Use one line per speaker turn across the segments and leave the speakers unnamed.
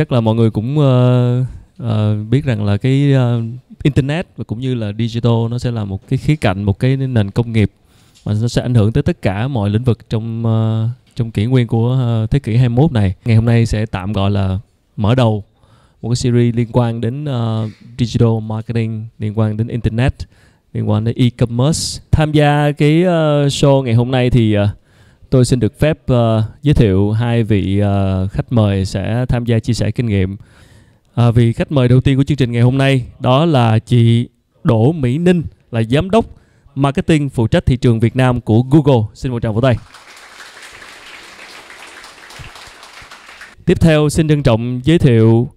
chắc là mọi người cũng uh, uh, biết rằng là cái uh, internet và cũng như là digital nó sẽ là một cái khía cạnh một cái nền công nghiệp mà nó sẽ ảnh hưởng tới tất cả mọi lĩnh vực trong uh, trong kỷ nguyên của uh, thế kỷ 21 này. Ngày hôm nay sẽ tạm gọi là mở đầu một cái series liên quan đến uh, digital marketing, liên quan đến internet, liên quan đến e-commerce. Tham gia cái uh, show ngày hôm nay thì uh, tôi xin được phép uh, giới thiệu hai vị uh, khách mời sẽ tham gia chia sẻ kinh nghiệm. À, vị khách mời đầu tiên của chương trình ngày hôm nay đó là chị Đỗ Mỹ Ninh là giám đốc marketing phụ trách thị trường Việt Nam của Google. Xin một tràng vỗ tay. Tiếp theo xin trân trọng giới thiệu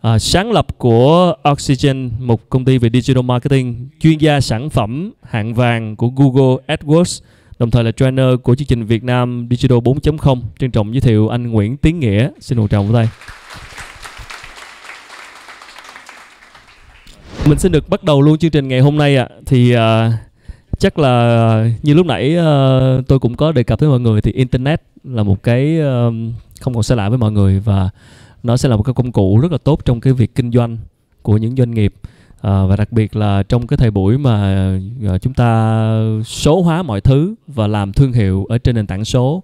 à, sáng lập của Oxygen, một công ty về digital marketing, chuyên gia sản phẩm hạng vàng của Google AdWords, đồng thời là trainer của chương trình Việt Nam Digital 4.0. Trân trọng giới thiệu anh Nguyễn Tiến Nghĩa. Xin một trọng vào tay. Mình xin được bắt đầu luôn chương trình ngày hôm nay ạ. À. Thì uh, chắc là như lúc nãy uh, tôi cũng có đề cập với mọi người thì internet là một cái uh, không còn xa lạ với mọi người và nó sẽ là một cái công cụ rất là tốt trong cái việc kinh doanh của những doanh nghiệp à, và đặc biệt là trong cái thời buổi mà à, chúng ta số hóa mọi thứ và làm thương hiệu ở trên nền tảng số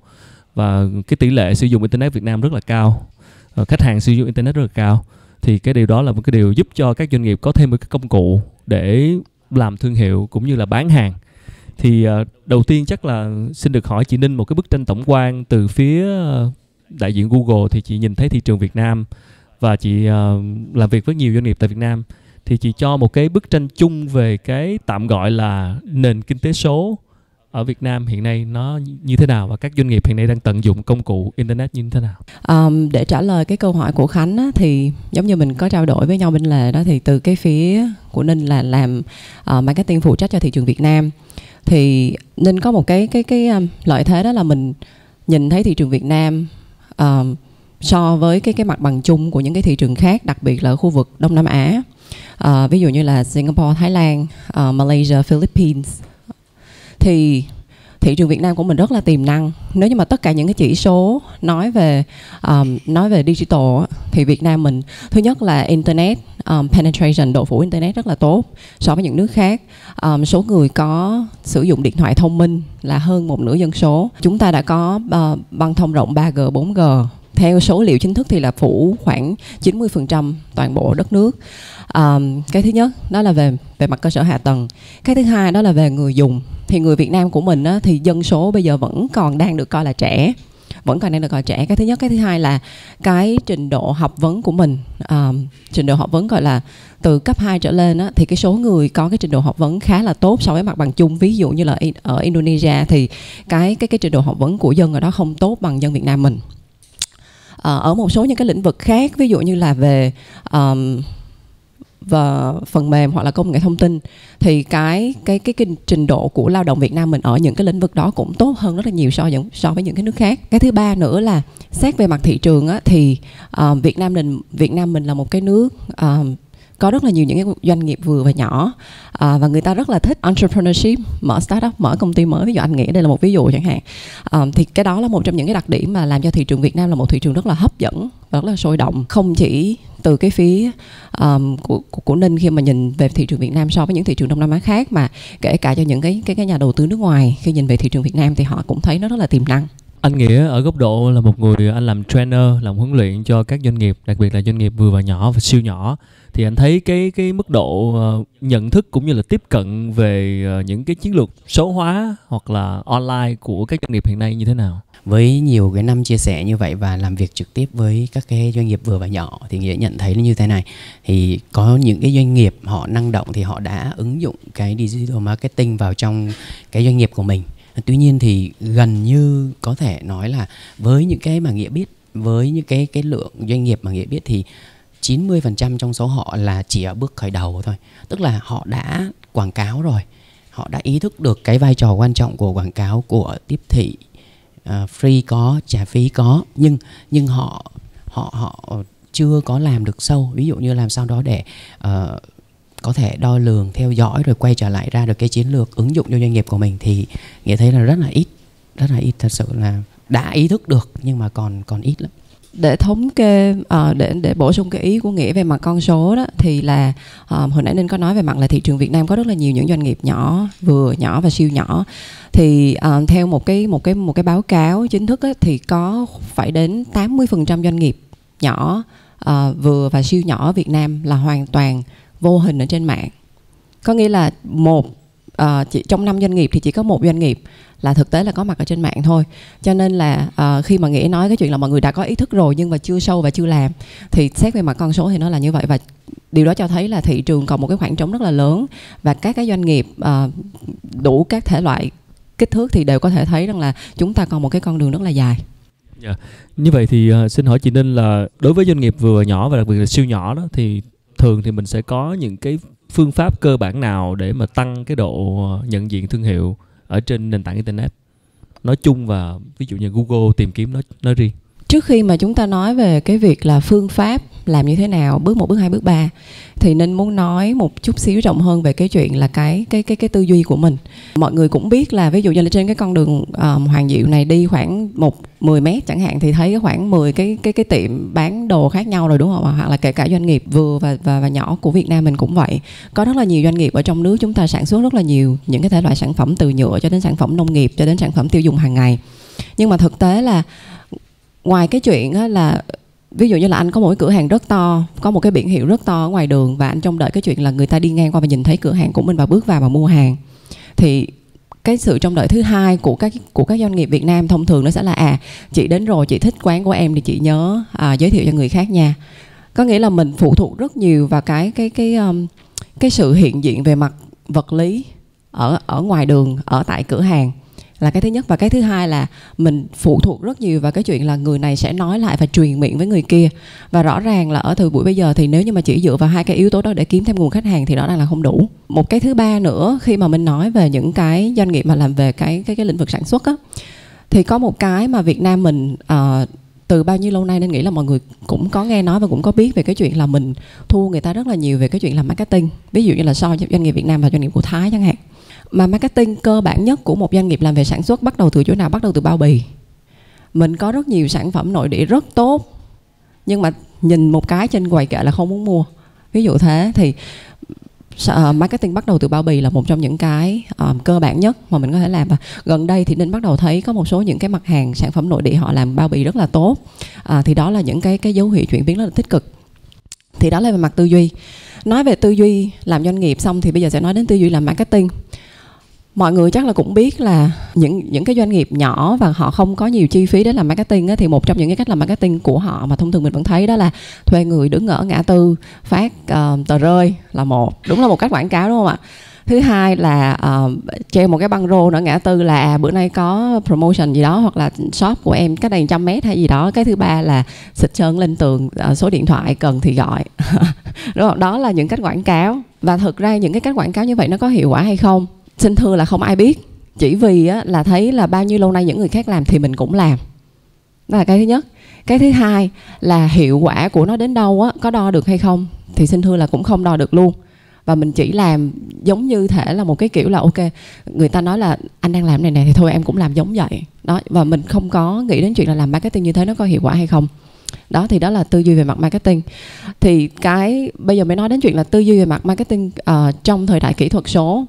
và cái tỷ lệ sử dụng internet Việt Nam rất là cao à, khách hàng sử dụng internet rất là cao thì cái điều đó là một cái điều giúp cho các doanh nghiệp có thêm một cái công cụ để làm thương hiệu cũng như là bán hàng. Thì à, đầu tiên chắc là xin được hỏi chị Ninh một cái bức tranh tổng quan từ phía đại diện Google thì chị nhìn thấy thị trường Việt Nam và chị uh, làm việc với nhiều doanh nghiệp tại Việt Nam thì chị cho một cái bức tranh chung về cái tạm gọi là nền kinh tế số ở Việt Nam hiện nay nó như thế nào và các doanh nghiệp hiện nay đang tận dụng công cụ internet như thế nào?
Um, để trả lời cái câu hỏi của Khánh á, thì giống như mình có trao đổi với nhau bên lề đó thì từ cái phía của Ninh là làm uh, marketing phụ trách cho thị trường Việt Nam thì Ninh có một cái cái cái um, lợi thế đó là mình nhìn thấy thị trường Việt Nam um, so với cái cái mặt bằng chung của những cái thị trường khác đặc biệt là ở khu vực Đông Nam Á à, ví dụ như là Singapore, Thái Lan, uh, Malaysia, Philippines. Thì thị trường Việt Nam của mình rất là tiềm năng. Nếu như mà tất cả những cái chỉ số nói về um, nói về digital thì Việt Nam mình thứ nhất là internet um, penetration độ phủ internet rất là tốt so với những nước khác. Um, số người có sử dụng điện thoại thông minh là hơn một nửa dân số. Chúng ta đã có uh, băng thông rộng 3G 4G theo số liệu chính thức thì là phủ khoảng 90% toàn bộ đất nước. À, cái thứ nhất đó là về về mặt cơ sở hạ tầng. Cái thứ hai đó là về người dùng. Thì người Việt Nam của mình á, thì dân số bây giờ vẫn còn đang được coi là trẻ vẫn còn đang được coi trẻ. Cái thứ nhất cái thứ hai là cái trình độ học vấn của mình um, trình độ học vấn gọi là từ cấp 2 trở lên á, thì cái số người có cái trình độ học vấn khá là tốt so với mặt bằng chung. Ví dụ như là ở Indonesia thì cái cái cái trình độ học vấn của dân ở đó không tốt bằng dân Việt Nam mình. Ờ, ở một số những cái lĩnh vực khác ví dụ như là về um, và phần mềm hoặc là công nghệ thông tin thì cái cái cái, cái trình độ của lao động Việt Nam mình ở những cái lĩnh vực đó cũng tốt hơn rất là nhiều so với so với những cái nước khác. Cái thứ ba nữa là xét về mặt thị trường á, thì uh, Việt Nam mình Việt Nam mình là một cái nước uh, có rất là nhiều những cái doanh nghiệp vừa và nhỏ. À, và người ta rất là thích entrepreneurship mở startup mở công ty mới. Ví dụ anh nghĩ đây là một ví dụ chẳng hạn. À, thì cái đó là một trong những cái đặc điểm mà làm cho thị trường Việt Nam là một thị trường rất là hấp dẫn rất là sôi động. Không chỉ từ cái phía um, của, của của Ninh khi mà nhìn về thị trường Việt Nam so với những thị trường Đông Nam Á khác mà kể cả cho những cái cái cái nhà đầu tư nước ngoài khi nhìn về thị trường Việt Nam thì họ cũng thấy nó rất là tiềm năng.
Anh nghĩa ở góc độ là một người anh làm trainer làm huấn luyện cho các doanh nghiệp đặc biệt là doanh nghiệp vừa và nhỏ và siêu nhỏ thì anh thấy cái cái mức độ uh, nhận thức cũng như là tiếp cận về uh, những cái chiến lược số hóa hoặc là online của các doanh nghiệp hiện nay như thế nào?
Với nhiều cái năm chia sẻ như vậy và làm việc trực tiếp với các cái doanh nghiệp vừa và nhỏ thì nghĩa nhận thấy như thế này. Thì có những cái doanh nghiệp họ năng động thì họ đã ứng dụng cái digital marketing vào trong cái doanh nghiệp của mình. Tuy nhiên thì gần như có thể nói là với những cái mà nghĩa biết với những cái cái lượng doanh nghiệp mà nghĩa biết thì 90% trong số họ là chỉ ở bước khởi đầu thôi. Tức là họ đã quảng cáo rồi. Họ đã ý thức được cái vai trò quan trọng của quảng cáo của tiếp thị. Uh, free có trả phí có. Nhưng nhưng họ họ họ chưa có làm được sâu. Ví dụ như làm sao đó để uh, có thể đo lường theo dõi rồi quay trở lại ra được cái chiến lược ứng dụng cho doanh nghiệp của mình thì nghĩa thấy là rất là ít rất là ít. Thật sự là đã ý thức được nhưng mà còn còn ít lắm
để thống kê uh, để để bổ sung cái ý của nghĩa về mặt con số đó thì là uh, hồi nãy ninh có nói về mặt là thị trường Việt Nam có rất là nhiều những doanh nghiệp nhỏ vừa nhỏ và siêu nhỏ. Thì uh, theo một cái một cái một cái báo cáo chính thức á, thì có phải đến 80% doanh nghiệp nhỏ uh, vừa và siêu nhỏ ở Việt Nam là hoàn toàn vô hình ở trên mạng. Có nghĩa là một uh, chỉ trong năm doanh nghiệp thì chỉ có một doanh nghiệp là thực tế là có mặt ở trên mạng thôi cho nên là uh, khi mà nghĩa nói cái chuyện là mọi người đã có ý thức rồi nhưng mà chưa sâu và chưa làm thì xét về mặt con số thì nó là như vậy và điều đó cho thấy là thị trường còn một cái khoảng trống rất là lớn và các cái doanh nghiệp uh, đủ các thể loại kích thước thì đều có thể thấy rằng là chúng ta còn một cái con đường rất là dài.
Yeah. Như vậy thì uh, xin hỏi chị Ninh là đối với doanh nghiệp vừa nhỏ và đặc biệt là siêu nhỏ đó thì thường thì mình sẽ có những cái phương pháp cơ bản nào để mà tăng cái độ nhận diện thương hiệu ở trên nền tảng internet. Nói chung và ví dụ như Google tìm kiếm nó nói riêng
trước khi mà chúng ta nói về cái việc là phương pháp làm như thế nào bước một bước hai bước ba thì nên muốn nói một chút xíu rộng hơn về cái chuyện là cái cái cái cái tư duy của mình. Mọi người cũng biết là ví dụ như là trên cái con đường um, hoàng diệu này đi khoảng một 10 mét chẳng hạn thì thấy khoảng 10 cái cái cái tiệm bán đồ khác nhau rồi đúng không ạ? Hoặc là kể cả doanh nghiệp vừa và và và nhỏ của Việt Nam mình cũng vậy. Có rất là nhiều doanh nghiệp ở trong nước chúng ta sản xuất rất là nhiều những cái thể loại sản phẩm từ nhựa cho đến sản phẩm nông nghiệp cho đến sản phẩm tiêu dùng hàng ngày. Nhưng mà thực tế là ngoài cái chuyện là ví dụ như là anh có một cái cửa hàng rất to có một cái biển hiệu rất to ở ngoài đường và anh trông đợi cái chuyện là người ta đi ngang qua và nhìn thấy cửa hàng của mình và bước vào và mua hàng thì cái sự trông đợi thứ hai của các của các doanh nghiệp Việt Nam thông thường nó sẽ là à chị đến rồi chị thích quán của em thì chị nhớ à, giới thiệu cho người khác nha. Có nghĩa là mình phụ thuộc rất nhiều vào cái cái cái um, cái sự hiện diện về mặt vật lý ở ở ngoài đường ở tại cửa hàng là cái thứ nhất. Và cái thứ hai là mình phụ thuộc rất nhiều vào cái chuyện là người này sẽ nói lại và truyền miệng với người kia. Và rõ ràng là ở thời buổi bây giờ thì nếu như mà chỉ dựa vào hai cái yếu tố đó để kiếm thêm nguồn khách hàng thì rõ ràng là không đủ. Một cái thứ ba nữa khi mà mình nói về những cái doanh nghiệp mà làm về cái cái cái lĩnh vực sản xuất á thì có một cái mà Việt Nam mình uh, từ bao nhiêu lâu nay nên nghĩ là mọi người cũng có nghe nói và cũng có biết về cái chuyện là mình thu người ta rất là nhiều về cái chuyện làm marketing. Ví dụ như là so với doanh nghiệp Việt Nam và doanh nghiệp của Thái chẳng hạn mà marketing cơ bản nhất của một doanh nghiệp làm về sản xuất bắt đầu từ chỗ nào? Bắt đầu từ bao bì. Mình có rất nhiều sản phẩm nội địa rất tốt nhưng mà nhìn một cái trên quầy kệ là không muốn mua. Ví dụ thế thì uh, marketing bắt đầu từ bao bì là một trong những cái uh, cơ bản nhất mà mình có thể làm. Gần đây thì nên bắt đầu thấy có một số những cái mặt hàng sản phẩm nội địa họ làm bao bì rất là tốt. Uh, thì đó là những cái cái dấu hiệu chuyển biến rất là tích cực. Thì đó là về mặt tư duy. Nói về tư duy làm doanh nghiệp xong thì bây giờ sẽ nói đến tư duy làm marketing mọi người chắc là cũng biết là những những cái doanh nghiệp nhỏ và họ không có nhiều chi phí để làm marketing á, thì một trong những cái cách làm marketing của họ mà thông thường mình vẫn thấy đó là thuê người đứng ở ngã tư phát uh, tờ rơi là một đúng là một cách quảng cáo đúng không ạ? Thứ hai là uh, treo một cái băng rô ở ngã tư là à, bữa nay có promotion gì đó hoặc là shop của em cách đây trăm mét hay gì đó. Cái thứ ba là xịt sơn lên tường uh, số điện thoại cần thì gọi. Đúng không? Đó là những cách quảng cáo. Và thực ra những cái cách quảng cáo như vậy nó có hiệu quả hay không? Xin thưa là không ai biết chỉ vì á, là thấy là bao nhiêu lâu nay những người khác làm thì mình cũng làm. Đó là cái thứ nhất. Cái thứ hai là hiệu quả của nó đến đâu á có đo được hay không thì xin thưa là cũng không đo được luôn. Và mình chỉ làm giống như thể là một cái kiểu là ok người ta nói là anh đang làm này này thì thôi em cũng làm giống vậy. Đó và mình không có nghĩ đến chuyện là làm marketing như thế nó có hiệu quả hay không. Đó thì đó là tư duy về mặt marketing. Thì cái bây giờ mới nói đến chuyện là tư duy về mặt marketing uh, trong thời đại kỹ thuật số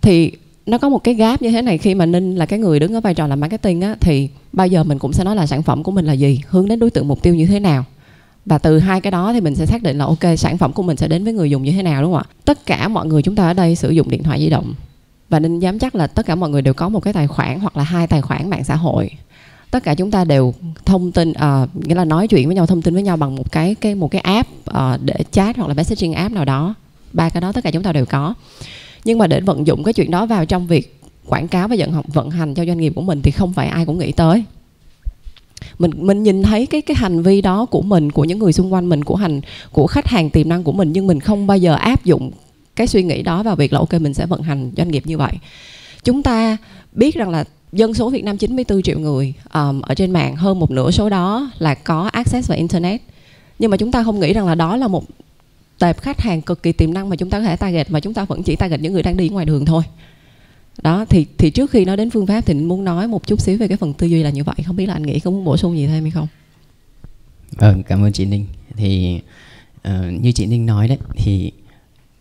thì nó có một cái gap như thế này khi mà ninh là cái người đứng ở vai trò làm marketing á thì bao giờ mình cũng sẽ nói là sản phẩm của mình là gì hướng đến đối tượng mục tiêu như thế nào. Và từ hai cái đó thì mình sẽ xác định là ok sản phẩm của mình sẽ đến với người dùng như thế nào đúng không ạ? Tất cả mọi người chúng ta ở đây sử dụng điện thoại di động. Và ninh dám chắc là tất cả mọi người đều có một cái tài khoản hoặc là hai tài khoản mạng xã hội. Tất cả chúng ta đều thông tin uh, nghĩa là nói chuyện với nhau thông tin với nhau bằng một cái cái một cái app uh, để chat hoặc là messaging app nào đó. Ba cái đó tất cả chúng ta đều có nhưng mà để vận dụng cái chuyện đó vào trong việc quảng cáo và vận vận hành cho doanh nghiệp của mình thì không phải ai cũng nghĩ tới. Mình mình nhìn thấy cái cái hành vi đó của mình của những người xung quanh mình của hành của khách hàng tiềm năng của mình nhưng mình không bao giờ áp dụng cái suy nghĩ đó vào việc là ok mình sẽ vận hành doanh nghiệp như vậy. Chúng ta biết rằng là dân số Việt Nam 94 triệu người um, ở trên mạng hơn một nửa số đó là có access vào internet. Nhưng mà chúng ta không nghĩ rằng là đó là một tệp khách hàng cực kỳ tiềm năng mà chúng ta có thể target mà chúng ta vẫn chỉ target những người đang đi ngoài đường thôi. Đó thì thì trước khi nói đến phương pháp thì muốn nói một chút xíu về cái phần tư duy là như vậy. Không biết là anh nghĩ có muốn bổ sung gì thêm hay không?
Vâng, cảm ơn chị Ninh. Thì uh, như chị Ninh nói đấy thì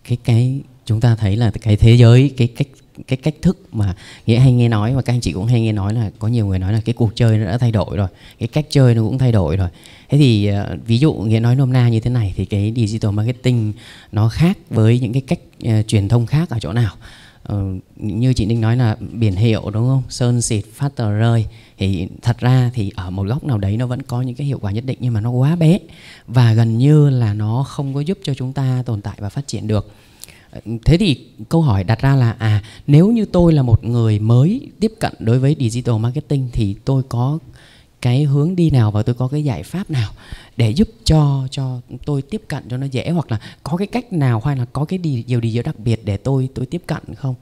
cái cái chúng ta thấy là cái thế giới cái cách cái cách thức mà nghĩa hay nghe nói và các anh chị cũng hay nghe nói là có nhiều người nói là cái cuộc chơi nó đã thay đổi rồi cái cách chơi nó cũng thay đổi rồi. Thế thì ờ, ví dụ nghĩa nói nôm na như thế này thì cái digital marketing nó khác với những cái cách uh, truyền thông khác ở chỗ nào? Uh, như chị Ninh nói là biển hiệu đúng không? Sơn xịt phát tờ rơi. Thì thật ra thì ở một góc nào đấy nó vẫn có những cái hiệu quả nhất định nhưng mà nó quá bé và gần như là nó không có giúp cho chúng ta tồn tại và phát triển được thế thì câu hỏi đặt ra là à nếu như tôi là một người mới tiếp cận đối với digital marketing thì tôi có cái hướng đi nào và tôi có cái giải pháp nào để giúp cho cho tôi tiếp cận cho nó dễ hoặc là có cái cách nào hay là có cái điều điều gì đặc biệt để tôi tôi tiếp cận không?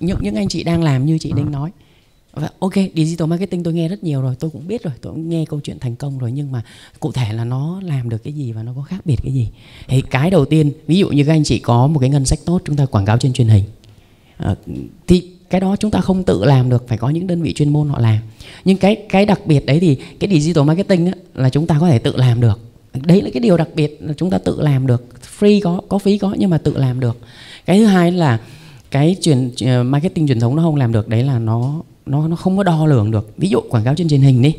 Những những anh chị đang làm như chị Đinh nói ok digital marketing tôi nghe rất nhiều rồi tôi cũng biết rồi tôi cũng nghe câu chuyện thành công rồi nhưng mà cụ thể là nó làm được cái gì và nó có khác biệt cái gì? Thì cái đầu tiên ví dụ như các anh chị có một cái ngân sách tốt chúng ta quảng cáo trên truyền hình. À, thì cái đó chúng ta không tự làm được phải có những đơn vị chuyên môn họ làm. Nhưng cái cái đặc biệt đấy thì cái digital marketing á, là chúng ta có thể tự làm được. Đấy là cái điều đặc biệt là chúng ta tự làm được. Free có có phí có nhưng mà tự làm được. Cái thứ hai là cái truyền ờ, marketing truyền thống nó không làm được đấy là nó nó nó không có đo lường được. Ví dụ quảng cáo trên truyền hình đi,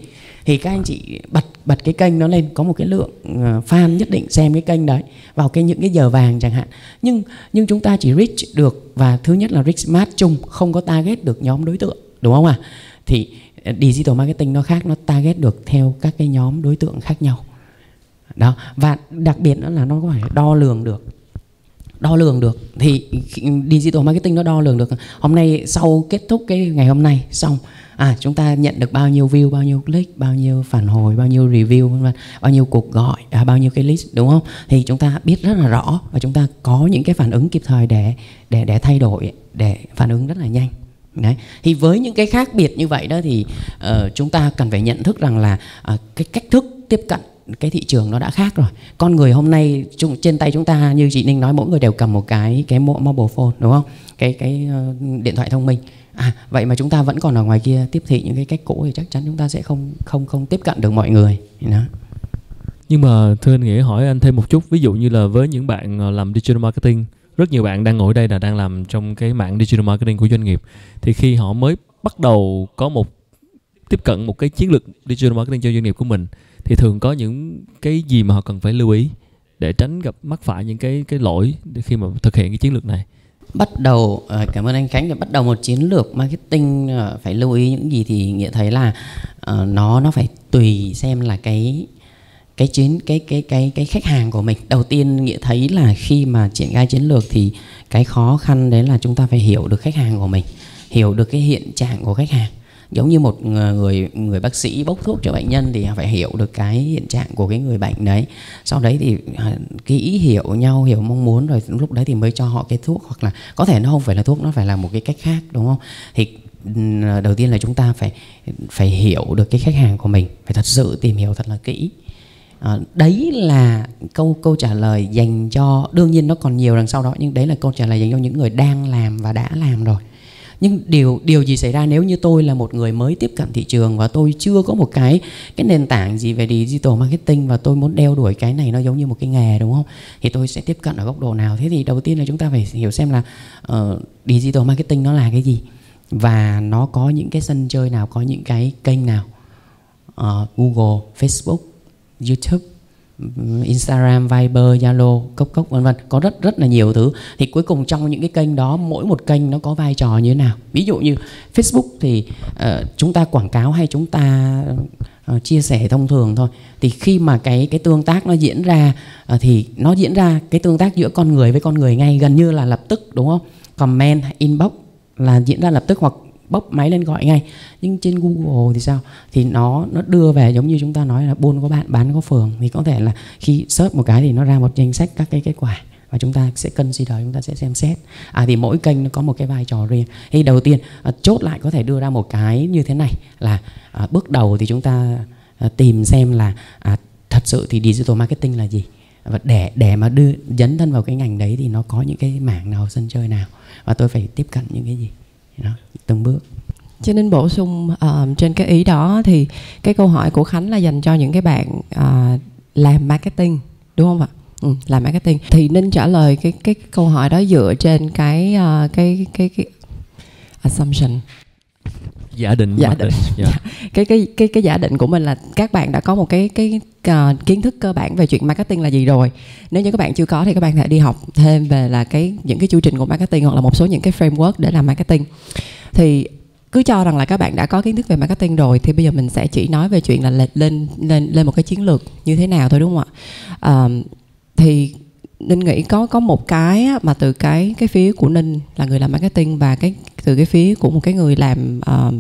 thì các anh chị bật bật cái kênh nó lên, có một cái lượng ờ, fan nhất định xem cái kênh đấy, vào cái những cái giờ vàng chẳng hạn. Nhưng nhưng chúng ta chỉ reach được, và thứ nhất là reach smart chung, không có target được nhóm đối tượng, đúng không ạ? À? thì ờ, digital marketing nó khác, nó target được theo các cái nhóm đối tượng khác nhau. Đó, và đặc biệt nữa là nó có phải đo lường được đo lường được. Thì digital marketing nó đo lường được. Hôm nay sau kết thúc cái ngày hôm nay xong à chúng ta nhận được bao nhiêu view bao nhiêu click bao nhiêu phản hồi bao nhiêu review vân vân bao nhiêu cuộc gọi à, bao nhiêu cái list đúng không? Thì chúng ta biết rất là rõ và chúng ta có những cái phản ứng kịp thời để để để thay đổi để phản ứng rất là nhanh. Đấy. Thì với những cái khác biệt như vậy đó thì uh, chúng ta cần phải nhận thức rằng là uh, cái cách thức tiếp cận cái thị trường nó đã khác rồi. Con người hôm nay chung, trên tay chúng ta như chị Ninh nói mỗi người đều cầm một cái cái mobile phone đúng không? Cái cái uh, điện thoại thông minh. À vậy mà chúng ta vẫn còn ở ngoài kia tiếp thị những cái cách cũ thì chắc chắn chúng ta sẽ không không không tiếp cận được mọi người. Đó.
nhưng mà thưa anh nghĩa hỏi anh thêm một chút. Ví dụ như là với những bạn ờ, làm digital marketing rất nhiều bạn đang ngồi đây là đang làm trong cái mạng digital marketing của doanh nghiệp. Thì khi họ mới bắt đầu có một tiếp cận một cái chiến lược digital marketing cho doanh nghiệp của mình thì thường có những cái gì mà họ cần phải lưu ý để tránh gặp mắc phải những cái cái lỗi khi mà thực hiện cái chiến lược này?
Bắt đầu ờ, cảm ơn anh Khánh. Là bắt đầu một chiến lược marketing ờ, phải lưu ý những gì thì nghĩa thấy là uh, nó nó phải tùy xem là cái cái chiến cái cái cái cái khách hàng của mình. Đầu tiên nghĩa thấy là khi mà triển khai chiến lược thì cái khó khăn đấy là chúng ta phải hiểu được khách hàng của mình hiểu được cái hiện trạng của khách hàng giống như một ờ, người người bác sĩ bốc thuốc cho bệnh nhân thì phải hiểu được cái hiện trạng của cái người bệnh đấy. Sau đấy thì ờ, kỹ hiểu nhau hiểu mong muốn rồi lúc đấy thì mới cho họ cái thuốc. Hoặc là có thể nó không phải là thuốc nó phải là một cái cách khác đúng không? Thì ờ, đầu tiên là chúng ta phải phải hiểu được cái khách hàng của mình phải thật sự tìm hiểu thật là kỹ. À, đấy là câu câu trả lời dành cho đương nhiên nó còn nhiều đằng sau đó nhưng đấy là câu trả lời dành cho những người đang làm và đã làm rồi nhưng điều điều gì xảy ra nếu như tôi là một người mới tiếp cận thị trường và tôi chưa có một cái cái nền tảng gì về digital marketing và tôi muốn đeo đuổi cái này nó giống như một cái nghề đúng không? Thì tôi sẽ tiếp cận ở góc độ nào? Thế thì đầu tiên là chúng ta phải hiểu xem là uh, digital marketing nó là cái gì? Và nó có những cái sân chơi nào có những cái kênh nào? Uh, Google Facebook YouTube Instagram, Viber, Zalo, cốc cốc vân vân. Có rất rất là nhiều thứ. Thì cuối cùng trong những cái kênh đó mỗi một kênh nó có vai trò như thế nào? Ví dụ như Facebook thì uh, chúng ta quảng cáo hay chúng ta uh, chia sẻ thông thường thôi. Thì khi mà cái cái tương tác nó diễn ra uh, thì nó diễn ra cái tương tác giữa con người với con người ngay gần như là lập tức đúng không? Comment inbox là diễn ra lập tức hoặc bốc máy lên gọi ngay. Nhưng trên Google thì sao? Thì nó nó đưa về giống như chúng ta nói là buôn có bạn bán có phường. Thì có thể là khi search một cái thì nó ra một danh sách các cái kết quả và chúng ta sẽ cân consider chúng ta sẽ xem xét. À thì mỗi kênh nó có một cái vai trò riêng. Thì đầu tiên à, chốt lại có thể đưa ra một cái như thế này là à, bước đầu thì chúng ta à, tìm xem là à, thật sự thì digital marketing là gì. Và để để mà đưa dấn thân vào cái ngành đấy thì nó có những cái mảng nào sân chơi nào. Và tôi phải tiếp cận những cái gì? Đó từng bước.
Cho nên bổ sung uh, trên cái ý đó thì cái câu hỏi của khánh là dành cho những cái bạn uh, làm marketing đúng không ạ? Ừ, làm marketing. Thì ninh trả lời cái cái câu hỏi đó dựa trên cái uh, cái cái cái assumption
giả định
giả định. yeah. Dạ. cái cái cái cái giả định của mình là các bạn đã có một cái cái uh, kiến thức cơ bản về chuyện marketing là gì rồi. Nếu như các bạn chưa có thì các bạn thể đi học thêm về là cái những cái chu trình của marketing hoặc là một số những cái framework để làm marketing. Thì cứ cho rằng là các bạn đã có kiến thức về marketing rồi thì bây giờ mình sẽ chỉ nói về chuyện là lên lên lên một cái chiến lược như thế nào thôi đúng không ạ? Uh, thì ninh nghĩ có có một cái mà từ cái cái phía của ninh là người làm marketing và cái từ cái phía của một cái người làm uh,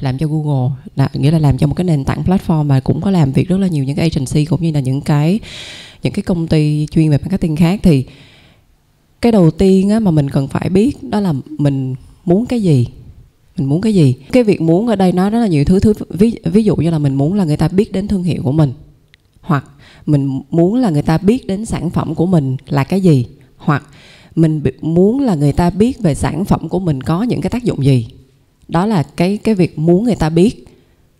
làm cho Google là nghĩa là làm cho một cái nền tảng platform mà cũng có làm việc rất là nhiều những cái agency cũng như là những cái những cái công ty chuyên về marketing khác. Thì cái đầu tiên á, mà mình cần phải biết đó là mình muốn cái gì mình muốn cái gì. Cái việc muốn ở đây nó rất là nhiều thứ thứ ví, ví dụ như là mình muốn là người ta biết đến thương hiệu của mình hoặc mình muốn là người ta biết đến sản phẩm của mình là cái gì. Hoặc mình muốn là người ta biết về sản phẩm của mình có những cái tác dụng gì. Đó là cái cái việc muốn người ta biết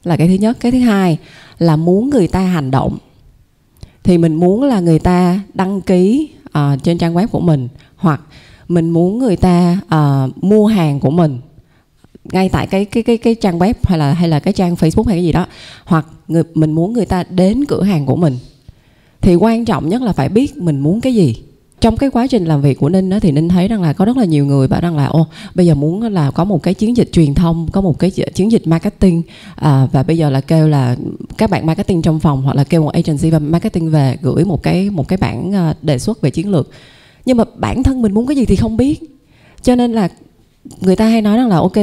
là cái thứ nhất. Cái thứ hai là muốn người ta hành động. Thì mình muốn là người ta đăng ký uh, trên trang web của mình. Hoặc mình muốn người ta uh, mua hàng của mình ngay tại cái cái cái cái trang web hay là hay là cái trang Facebook hay cái gì đó hoặc người mình muốn người ta đến cửa hàng của mình thì quan trọng nhất là phải biết mình muốn cái gì. Trong cái quá trình làm việc của ninh đó thì ninh thấy rằng là có rất là nhiều người bảo rằng là ô bây giờ muốn là có một cái chiến dịch truyền thông có một cái chiến dịch marketing à, và bây giờ là kêu là các bạn marketing trong phòng hoặc là kêu một agency và marketing về gửi một cái một cái bản à, đề xuất về chiến lược. Nhưng mà bản thân mình muốn cái gì thì không biết. Cho nên là người ta hay nói rằng là, ok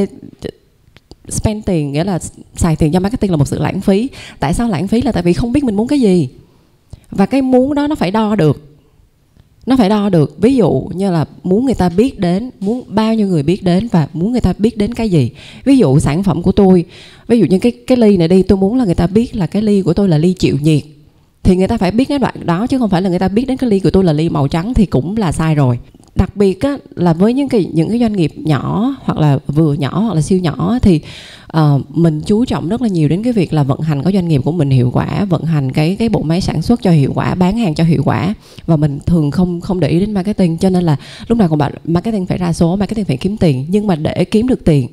spend tiền nghĩa là xài tiền cho marketing là một sự lãng phí. Tại sao lãng phí là tại vì không biết mình muốn cái gì. Và cái muốn đó nó phải đo được. Nó phải đo được. Ví dụ như là muốn người ta biết đến, muốn bao nhiêu người biết đến và muốn người ta biết đến cái gì. Ví dụ sản phẩm của tôi, ví dụ như cái cái ly này đi, tôi muốn là người ta biết là cái ly của tôi là ly chịu nhiệt. Thì người ta phải biết cái đoạn đó, chứ không phải là người ta biết đến cái ly của tôi là ly màu trắng thì cũng là sai rồi đặc biệt á, là với những cái những cái doanh nghiệp nhỏ hoặc là vừa nhỏ hoặc là siêu nhỏ thì uh, mình chú trọng rất là nhiều đến cái việc là vận hành cái doanh nghiệp của mình hiệu quả vận hành cái cái bộ máy sản xuất cho hiệu quả bán hàng cho hiệu quả. Và mình thường không không để ý đến marketing cho nên là lúc nào cũng bảo marketing phải ra số marketing phải kiếm tiền. Nhưng mà để kiếm được tiền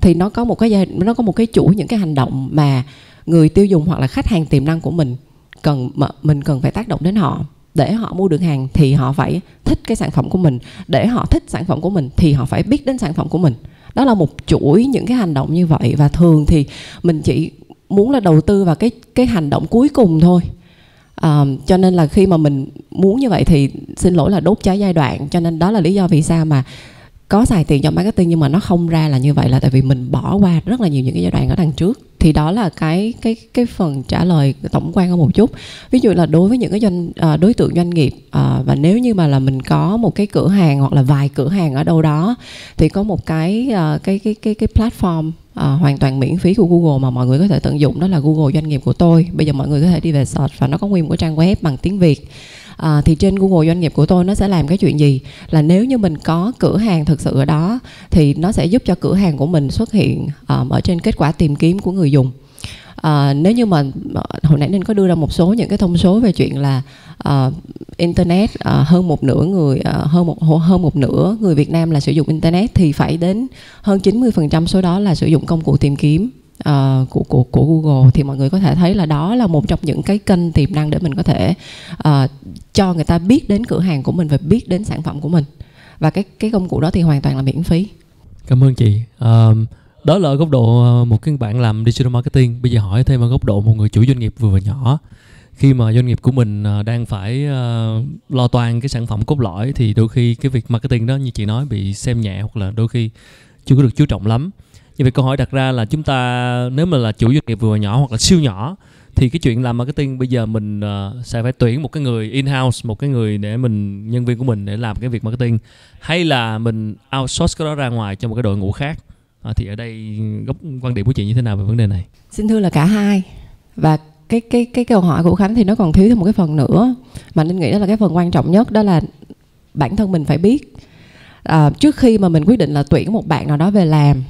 thì nó có một cái nó có một cái chuỗi những cái hành động mà người tiêu dùng hoặc là khách hàng tiềm năng của mình cần mình cần phải tác động đến họ để họ mua được hàng thì họ phải thích cái sản phẩm của mình. Để họ thích sản phẩm của mình thì họ phải biết đến sản phẩm của mình. Đó là một chuỗi những cái hành động như vậy. Và thường thì mình chỉ muốn là đầu tư vào cái cái hành động cuối cùng thôi. À, cho nên là khi mà mình muốn như vậy thì xin lỗi là đốt cháy giai đoạn. Cho nên đó là lý do vì sao mà có xài tiền cho marketing nhưng mà nó không ra là như vậy là tại vì mình bỏ qua rất là nhiều những cái giai đoạn ở đằng trước. Thì đó là cái cái cái phần trả lời tổng quan hơn một chút. Ví dụ là đối với những cái doanh à, đối tượng doanh nghiệp à, và nếu như mà là mình có một cái cửa hàng hoặc là vài cửa hàng ở đâu đó thì có một cái à, cái cái cái cái platform uh, hoàn toàn miễn phí của Google mà mọi người có thể tận dụng đó là Google doanh nghiệp của tôi. Bây giờ mọi người có thể đi về search và nó có nguyên một cái trang web bằng tiếng Việt à, thì trên Google doanh nghiệp của tôi nó sẽ làm cái chuyện gì? Là nếu như mình có cửa hàng thực sự ở đó thì nó sẽ giúp cho cửa hàng của mình xuất hiện um, ở trên kết quả tìm kiếm của người dùng. À, nếu như mà ờ, hồi nãy nên có đưa ra một số những cái thông số về chuyện là uh, internet uh, hơn một nửa người uh, hơn một hơn một nửa người Việt Nam là sử dụng internet thì phải đến hơn 90% số đó là sử dụng công cụ tìm kiếm uh, của của của Google thì mọi người có thể thấy là đó là một trong những cái kênh tiềm năng để mình có thể uh, cho người ta biết đến cửa hàng của mình và biết đến sản phẩm của mình và cái cái công cụ đó thì hoàn toàn là miễn phí.
Cảm ơn chị. Um, đó là ở góc độ ờ, một cái bạn làm digital marketing. Bây giờ hỏi thêm ở góc độ một người chủ doanh nghiệp vừa và nhỏ khi mà doanh nghiệp của mình đang phải uh, lo toan cái sản phẩm cốt lõi thì đôi khi cái việc marketing đó như chị nói bị xem nhẹ hoặc là đôi khi chưa có được chú trọng lắm như vậy câu hỏi đặt ra là chúng ta nếu mà là chủ doanh nghiệp vừa nhỏ hoặc là siêu nhỏ thì cái chuyện làm marketing bây giờ mình uh, sẽ phải tuyển một cái người in house một cái người để mình nhân viên của mình để làm cái việc marketing hay là mình outsource cái đó ra ngoài cho một cái đội ngũ khác? À, thì ở đây góc quan điểm của chị như thế nào về vấn đề này?
Xin thưa là cả hai. Và cái cái cái câu hỏi của khánh thì nó còn thiếu thêm một cái phần nữa mà nên nghĩ đó là cái phần quan trọng nhất đó là bản thân mình phải biết. À, trước khi mà mình quyết định là tuyển một bạn nào đó về làm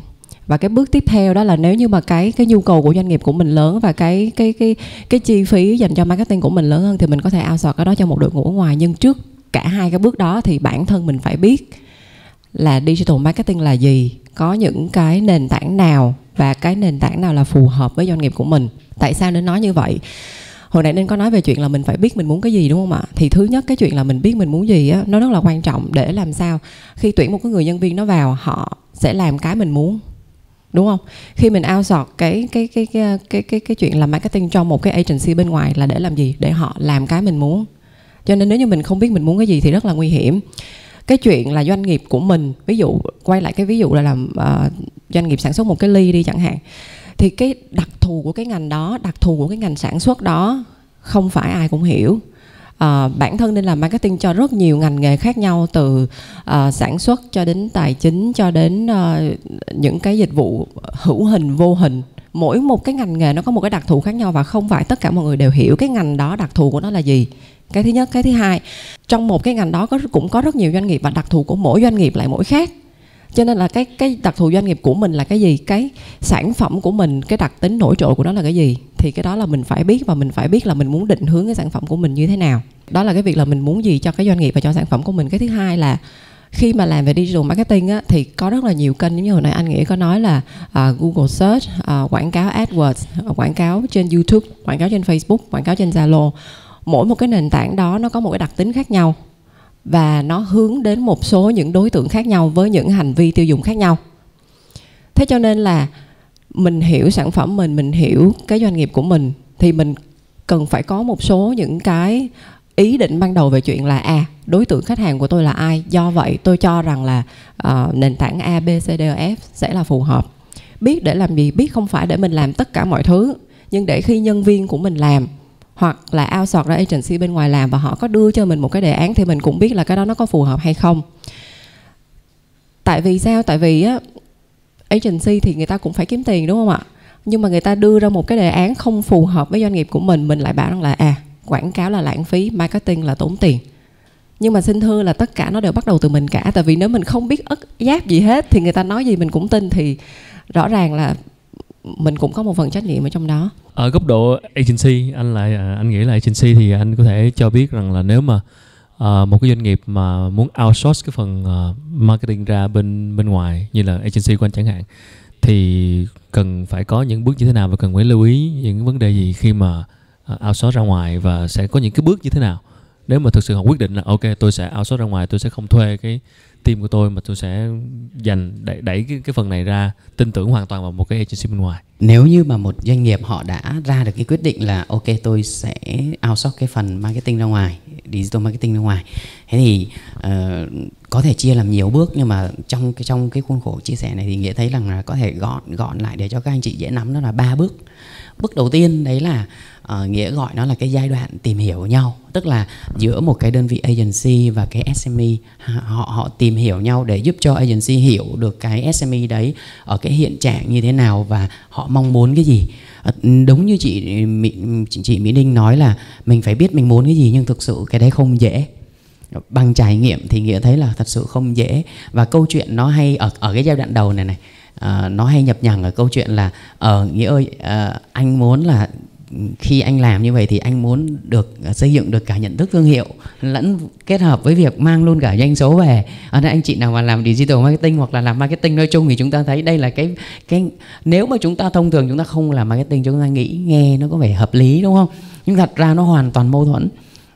và cái bước tiếp theo đó là nếu như mà cái cái nhu cầu của doanh nghiệp của mình lớn và cái cái cái cái chi phí dành cho marketing của mình lớn hơn thì mình có thể outsource cái đó cho một đội ngũ ở ngoài. Nhưng trước cả hai cái bước đó thì bản thân mình phải biết là digital marketing là gì, có những cái nền tảng nào và cái nền tảng nào là phù hợp với doanh nghiệp của mình. Tại sao nên nói như vậy? Hồi nãy nên có nói về chuyện là mình phải biết mình muốn cái gì, đúng không ạ? Thì thứ nhất cái chuyện là mình biết mình muốn gì á, nó rất là quan trọng để làm sao khi tuyển một cái người nhân viên nó vào, họ sẽ làm cái mình muốn đúng không? Khi mình outsource cái cái cái cái cái cái cái chuyện làm marketing cho một cái agency bên ngoài là để làm gì? Để họ làm cái mình muốn. Cho nên nếu như mình không biết mình muốn cái gì thì rất là nguy hiểm. Cái chuyện là doanh nghiệp của mình ví dụ quay lại cái ví dụ là làm uh, doanh nghiệp sản xuất một cái ly đi chẳng hạn thì cái đặc thù của cái ngành đó đặc thù của cái ngành sản xuất đó không phải ai cũng hiểu à, bản thân nên làm marketing cho rất nhiều ngành nghề khác nhau từ à, sản xuất cho đến tài chính cho đến à, những cái dịch vụ hữu hình vô hình. Mỗi một cái ngành nghề nó có một cái đặc thù khác nhau và không phải tất cả mọi người đều hiểu cái ngành đó đặc thù của nó là gì. Cái thứ nhất cái thứ hai trong một cái ngành đó có cũng có rất nhiều doanh nghiệp và đặc thù của mỗi doanh nghiệp lại mỗi khác. Cho nên là cái cái đặc thù doanh nghiệp của mình là cái gì? Cái sản phẩm của mình cái đặc tính nổi trội của nó là cái gì? Thì cái đó là mình phải biết và mình phải biết là mình muốn định hướng cái sản phẩm của mình như thế nào. Đó là cái việc là mình muốn gì cho cái doanh nghiệp và cho sản phẩm của mình. Cái thứ hai là khi mà làm về digital marketing á, thì có rất là nhiều kênh như hồi nãy anh nghĩ có nói là uh, Google Search, uh, quảng cáo AdWords, uh, quảng cáo trên YouTube, quảng cáo trên Facebook, quảng cáo trên Zalo. Mỗi một cái nền tảng đó nó có một cái đặc tính khác nhau và nó hướng đến một số những đối tượng khác nhau với những hành vi tiêu dùng khác nhau. Thế cho nên là mình hiểu sản phẩm mình mình hiểu cái doanh nghiệp của mình thì mình cần phải có một số những cái ý định ban đầu về chuyện là à đối tượng khách hàng của tôi là ai? Do vậy tôi cho rằng là uh, nền tảng a b c d e f sẽ là phù hợp. Biết để làm gì biết không phải để mình làm tất cả mọi thứ nhưng để khi nhân viên của mình làm hoặc là outsource ra agency bên ngoài làm và họ có đưa cho mình một cái đề án thì mình cũng biết là cái đó nó có phù hợp hay không. Tại vì sao? Tại vì á agency thì người ta cũng phải kiếm tiền, đúng không ạ? Nhưng mà người ta đưa ra một cái đề án không phù hợp với doanh nghiệp của mình mình lại bảo rằng là à quảng cáo là lãng phí, marketing là tốn tiền. Nhưng mà xin thưa là tất cả nó đều bắt đầu từ mình cả, tại vì nếu mình không biết ức giáp gì hết thì người ta nói gì mình cũng tin, thì rõ ràng là mình cũng có một phần trách nhiệm ở trong đó.
Ở góc độ agency, anh lại à, anh nghĩ là agency thì anh có thể cho biết rằng là nếu mà uh, một cái doanh nghiệp mà muốn outsource cái phần uh, marketing ra bên bên ngoài như là agency của anh chẳng hạn thì cần phải có những bước như thế nào và cần phải lưu ý những vấn đề gì khi mà uh, outsource ra ngoài và sẽ có những cái bước như thế nào? Nếu mà thực sự họ quyết định là ok tôi sẽ outsource ra ngoài tôi sẽ không thuê cái team của tôi mà tôi sẽ dành đẩy, đẩy cái, cái phần này ra tin tưởng hoàn toàn vào một cái agency bên ngoài.
Nếu như mà một doanh nghiệp họ đã ra được cái quyết định là ok tôi sẽ outsource cái phần marketing ra ngoài digital marketing ra ngoài. Thế thì uh, có thể chia làm nhiều bước nhưng mà trong cái trong cái khuôn khổ chia sẻ này thì nghĩa thấy rằng là có thể gọn gọn lại để cho các anh chị dễ nắm đó là ba bước. Bước đầu tiên đấy là uh, nghĩa gọi nó là cái giai đoạn tìm hiểu nhau tức là giữa một cái đơn vị agency và cái SME họ họ tìm hiểu nhau để giúp cho agency hiểu được cái SME đấy ở cái hiện trạng như thế nào và họ mong muốn cái gì. Ờ, đúng như chị chị, chị Mỹ Ninh nói là mình phải biết mình muốn cái gì nhưng thực sự cái đấy không dễ. Bằng trải nghiệm thì nghĩa thấy là thật sự không dễ. Và câu chuyện nó hay ở ở cái giai đoạn đầu này này uh, nó hay nhập nhằng ở câu chuyện là ở uh, nghĩa ơi uh, anh muốn là khi anh làm như vậy thì anh muốn được à, xây dựng được cả nhận thức thương hiệu lẫn kết hợp với việc mang luôn cả doanh số về. À, Ở đây anh chị nào mà làm digital marketing hoặc là làm marketing nói chung thì chúng ta thấy đây là cái cái, nếu mà chúng ta thông thường chúng ta không làm marketing, chúng ta nghĩ nghe nó có vẻ hợp lý, đúng không? Nhưng thật ra nó hoàn toàn mâu thuẫn.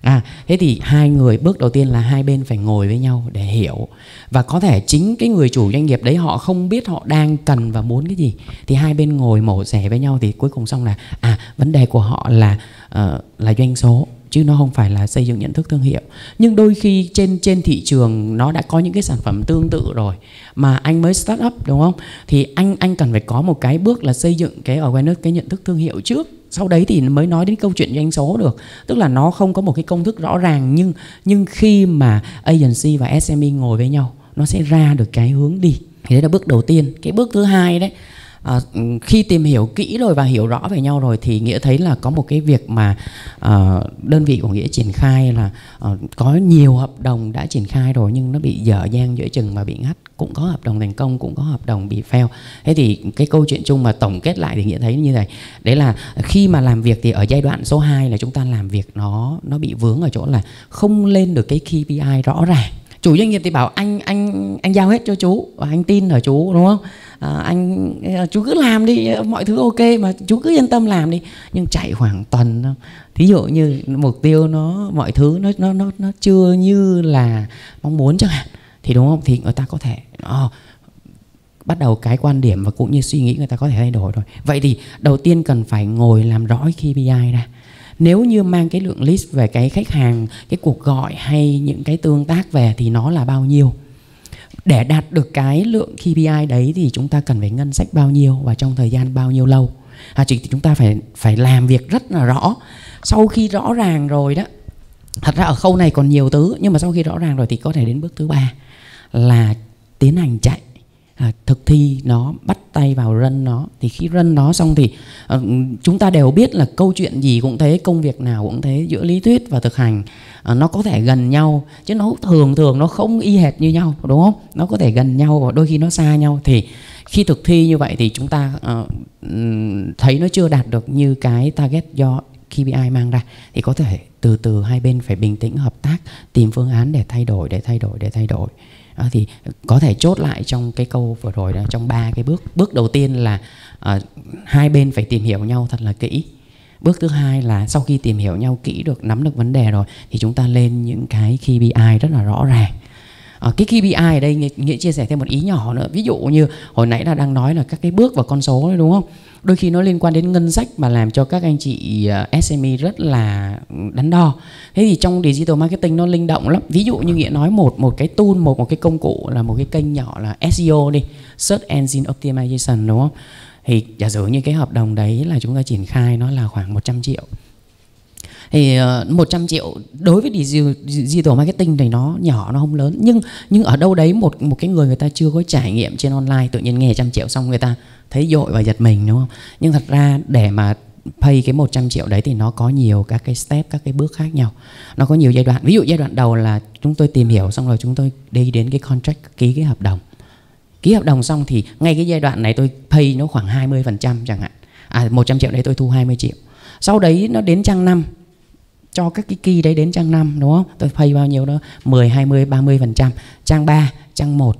À, thế thì hai người bước đầu tiên là hai bên phải ngồi với nhau để hiểu. Và có thể chính cái người chủ doanh nghiệp đấy họ không biết họ đang cần và muốn cái gì. Thì hai bên ngồi mổ xẻ với nhau thì cuối cùng xong là à vấn đề của họ là uh, là doanh số chứ nó không phải là xây dựng nhận thức thương hiệu. Nhưng đôi khi trên trên thị trường nó đã có những cái sản phẩm tương tự rồi mà anh mới start up đúng không? Thì anh anh cần phải có một cái bước là xây dựng cái awareness cái nhận thức thương hiệu trước sau đấy thì mới nói đến câu chuyện doanh số được. Tức là nó không có một cái công thức rõ ràng, nhưng nhưng khi mà agency và SME ngồi với nhau, nó sẽ ra được cái hướng đi. Thì đấy là bước đầu tiên. Cái bước thứ hai đấy à, khi tìm hiểu kỹ rồi và hiểu rõ về nhau rồi thì nghĩa thấy là có một cái việc mà à, đơn vị của nghĩa triển khai là à, có nhiều hợp đồng đã triển khai rồi nhưng nó bị dở dang giữa chừng mà bị ngắt. Cũng có hợp đồng thành công cũng có hợp đồng bị fail. Thế thì cái câu chuyện chung mà tổng kết lại thì nghĩa thấy như này. Đấy là khi mà làm việc thì ở giai đoạn số 2 là chúng ta làm việc nó nó bị vướng ở chỗ là không lên được cái KPI rõ ràng chủ doanh nghiệp thì bảo anh anh anh giao hết cho chú và anh tin ở chú đúng không? À, anh à, chú cứ làm đi mọi thứ ok mà chú cứ yên tâm làm đi. Nhưng chạy khoảng tuần thí dụ như mục tiêu nó mọi thứ nó nó nó nó chưa như là mong muốn chẳng hạn thì đúng không? Thì người ta có thể oh, bắt đầu cái quan điểm và cũng như suy nghĩ người ta có thể thay đổi rồi. Vậy thì đầu tiên cần phải ngồi làm rõ KPI ra nếu như mang cái lượng list về cái khách hàng cái cuộc gọi hay những cái tương tác về thì nó là bao nhiêu? Để đạt được cái lượng KPI đấy thì chúng ta cần phải ngân sách bao nhiêu và trong thời gian bao nhiêu lâu? À, thì chúng ta phải phải làm việc rất là rõ. Sau khi rõ ràng rồi đó thật ra ở khâu này còn nhiều thứ nhưng mà sau khi rõ ràng rồi thì có thể đến bước thứ ba là tiến hành chạy à, thực thi nó bắt tay vào rân nó. Thì khi rân nó xong thì à, chúng ta đều biết là câu chuyện gì cũng thế công việc nào cũng thế giữa lý thuyết và thực hành à, nó có thể gần nhau. Chứ nó thường thường nó không y hệt như nhau đúng không? Nó có thể gần nhau và đôi khi nó xa nhau. Thì khi thực thi như vậy thì chúng ta uh, thấy nó chưa đạt được như cái target do KPI mang ra thì có thể từ từ hai bên phải bình tĩnh hợp tác tìm phương án để thay đổi để thay đổi để thay đổi đó, thì có thể chốt lại trong cái câu vừa rồi đó trong ba cái bước. Bước đầu tiên là uh, hai bên phải tìm hiểu nhau thật là kỹ. Bước thứ hai là sau khi tìm hiểu nhau kỹ được nắm được vấn đề rồi thì chúng ta lên những cái KPI rất là rõ ràng à, cái KPI ở đây nghĩa chia sẻ thêm một ý nhỏ nữa. Ví dụ như hồi nãy là đang nói là các cái bước và con số đấy đúng không? Đôi khi nó liên quan đến ngân sách mà làm cho các anh chị ờ, SME rất là đắn đo. Thế thì trong digital marketing nó linh động lắm. Ví dụ như nghĩa nói một một cái tool một một cái công cụ là một cái kênh nhỏ là SEO đi. Search engine optimization đúng không? Thì giả sử như cái hợp đồng đấy là chúng ta triển khai nó là khoảng 100 triệu thì ờ, uh, 100 triệu đối với digital marketing thì nó nhỏ nó không lớn. Nhưng nhưng ở đâu đấy một một cái người người ta chưa có trải nghiệm trên online tự nhiên nghe trăm triệu xong người ta thấy dội và giật mình đúng không? Nhưng thật ra để mà pay cái 100 triệu đấy thì nó có nhiều các cái step các cái bước khác nhau. Nó có nhiều giai đoạn. Ví dụ giai đoạn đầu là chúng tôi tìm hiểu xong rồi chúng tôi đi đến cái contract ký cái hợp đồng. Ký hợp đồng xong thì ngay cái giai đoạn này tôi pay nó khoảng 20% chẳng hạn. À 100 triệu đấy tôi thu 20 triệu. Sau đấy nó đến trang năm cho các cái kỳ đấy đến trang 5 đúng không? Tôi pay bao nhiêu đó? 10, 20, 30 phần trăm. Trang 3, trang 1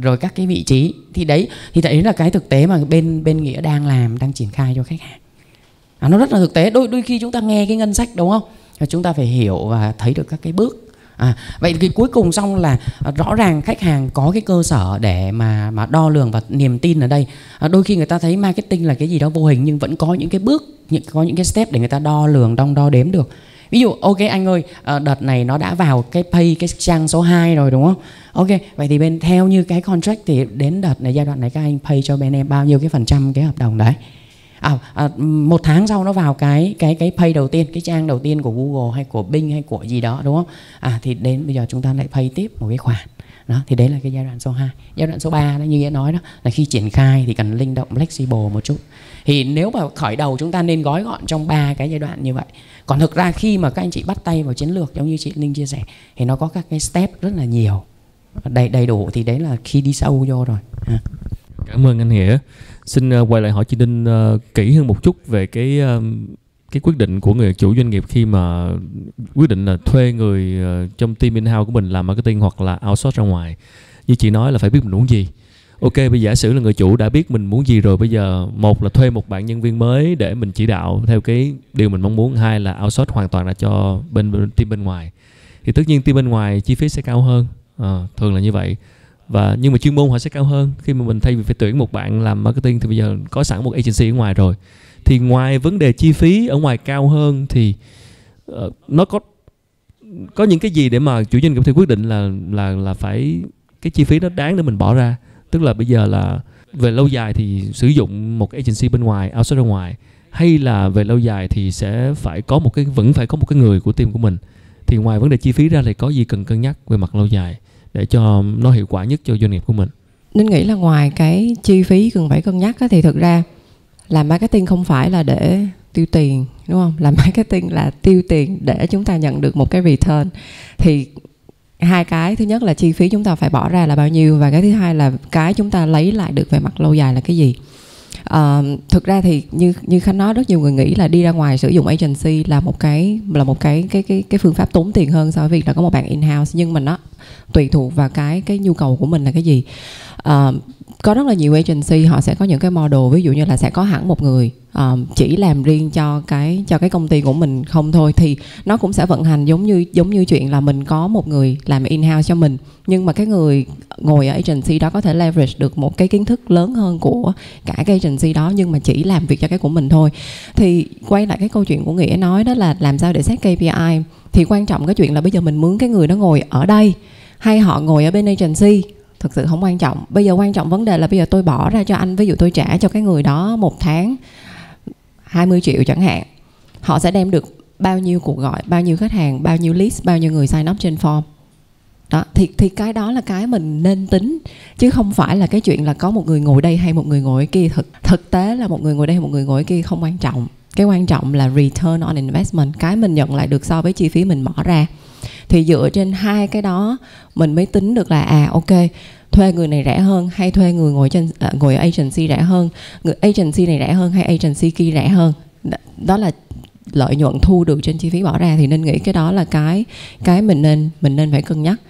rồi các cái vị trí. Thì đấy thì đấy là cái thực tế mà bên bên nghĩa đang làm đang triển khai cho khách hàng. À, nó rất là thực tế. Đôi đôi khi chúng ta nghe cái ngân sách đúng không? Và chúng ta phải hiểu và thấy được các cái bước. À, vậy thì cuối cùng xong là à, rõ ràng khách hàng có cái cơ sở để mà mà đo lường và niềm tin ở đây. À, đôi khi người ta thấy marketing là cái gì đó vô hình nhưng vẫn có những cái bước những có những cái step để người ta đo lường đong đo đếm được ví dụ ok anh ơi ờ, đợt này nó đã vào cái pay cái trang số 2 rồi đúng không? Ok vậy thì bên theo như cái contract thì đến đợt này giai đoạn này các anh pay cho bên em bao nhiêu cái phần trăm cái hợp đồng đấy? À, à, một tháng sau nó vào cái cái cái pay đầu tiên cái trang đầu tiên của Google hay của Bing hay của gì đó đúng không? À thì đến bây giờ chúng ta lại pay tiếp một cái khoản đó thì đấy là cái giai đoạn số 2 giai đoạn số 3 đó như nghĩa nói đó là khi triển khai thì cần linh động flexible một chút. Thì nếu mà khởi đầu chúng ta nên gói gọn trong ba cái giai đoạn như vậy. Còn thực ra khi mà các anh chị bắt tay vào chiến lược giống như chị Linh chia sẻ thì nó có các cái step rất là nhiều. Đầy đầy đủ thì đấy là khi đi sâu vô rồi. À.
cảm ơn anh Nghĩa. Xin uh, quay lại hỏi chị Đinh uh, kỹ hơn một chút về cái uh, cái quyết định của người chủ doanh nghiệp khi mà quyết định là thuê người ờ, trong team in-house của mình làm marketing hoặc là outsource ra ngoài. Như chị nói là phải biết mình muốn gì. Ok bây giờ giả sử là người chủ đã biết mình muốn gì rồi bây giờ một là thuê một bạn nhân viên mới để mình chỉ đạo theo cái điều mình mong muốn hai là outsource hoàn toàn là cho bên, bên team bên ngoài. Thì tất nhiên team bên ngoài chi phí sẽ cao hơn à, thường là như vậy. Và nhưng mà chuyên môn họ sẽ cao hơn. Khi mà mình thay vì phải tuyển một bạn làm marketing thì bây giờ có sẵn một agency ở ngoài rồi thì ngoài vấn đề chi phí ở ngoài cao hơn thì uh, nó có có những cái gì để mà chủ doanh nghiệp thì quyết định là là là phải cái chi phí nó đáng để mình bỏ ra? Tức là bây giờ là về lâu dài thì sử dụng một agency bên ngoài outsource ra ngoài hay là về lâu dài thì sẽ phải có một cái vẫn phải có một cái người của team của mình? Thì ngoài vấn đề chi phí ra thì có gì cần cân nhắc về mặt lâu dài để cho nó hiệu quả nhất cho doanh nghiệp của mình?
Nên nghĩ là ngoài cái chi phí cần phải cân nhắc thì thực ra làm marketing không phải là để tiêu tiền đúng không? Làm marketing là tiêu tiền để chúng ta nhận được một cái return. Thì hai cái thứ nhất là chi phí chúng ta phải bỏ ra là bao nhiêu và cái thứ hai là cái chúng ta lấy lại được về mặt lâu dài là cái gì. Uh, thực ra thì như như khánh nói rất nhiều người nghĩ là đi ra ngoài sử dụng agency là một cái là một cái cái cái cái phương pháp tốn tiền hơn so với việc là có một bạn in house nhưng mà nó tùy thuộc vào cái cái nhu cầu của mình là cái gì uh, có rất là nhiều agency họ sẽ có những cái model ví dụ như là sẽ có hẳn một người um, chỉ làm riêng cho cái cho cái công ty của mình không thôi. Thì nó cũng sẽ vận hành giống như giống như chuyện là mình có một người làm in house cho mình. Nhưng mà cái người ngồi ở agency đó có thể leverage được một cái kiến thức lớn hơn của cả cái agency đó nhưng mà chỉ làm việc cho cái của mình thôi. Thì quay lại cái câu chuyện của nghĩa nói đó là làm sao để xét KPI thì quan trọng cái chuyện là bây giờ mình mướn cái người nó ngồi ở đây hay họ ngồi ở bên agency thực sự không quan trọng. Bây giờ quan trọng vấn đề là bây giờ tôi bỏ ra cho anh, ví dụ tôi trả cho cái người đó một tháng 20 triệu chẳng hạn, họ sẽ đem được bao nhiêu cuộc gọi, bao nhiêu khách hàng, bao nhiêu list, bao nhiêu người sign up trên form. Đó, thì thì cái đó là cái mình nên tính, chứ không phải là cái chuyện là có một người ngồi đây hay một người ngồi kia. Thực thực tế là một người ngồi đây hay một người ngồi kia không quan trọng. Cái quan trọng là return on investment, cái mình nhận lại được so với chi phí mình bỏ ra thì dựa trên hai cái đó mình mới tính được là à ok thuê người này rẻ hơn hay thuê người ngồi trên à, ngồi ở agency rẻ hơn người agency này rẻ hơn hay agency kia rẻ hơn. Đó là lợi nhuận thu được trên chi phí bỏ ra. Thì nên nghĩ cái đó là cái cái mình nên mình nên phải cân nhắc.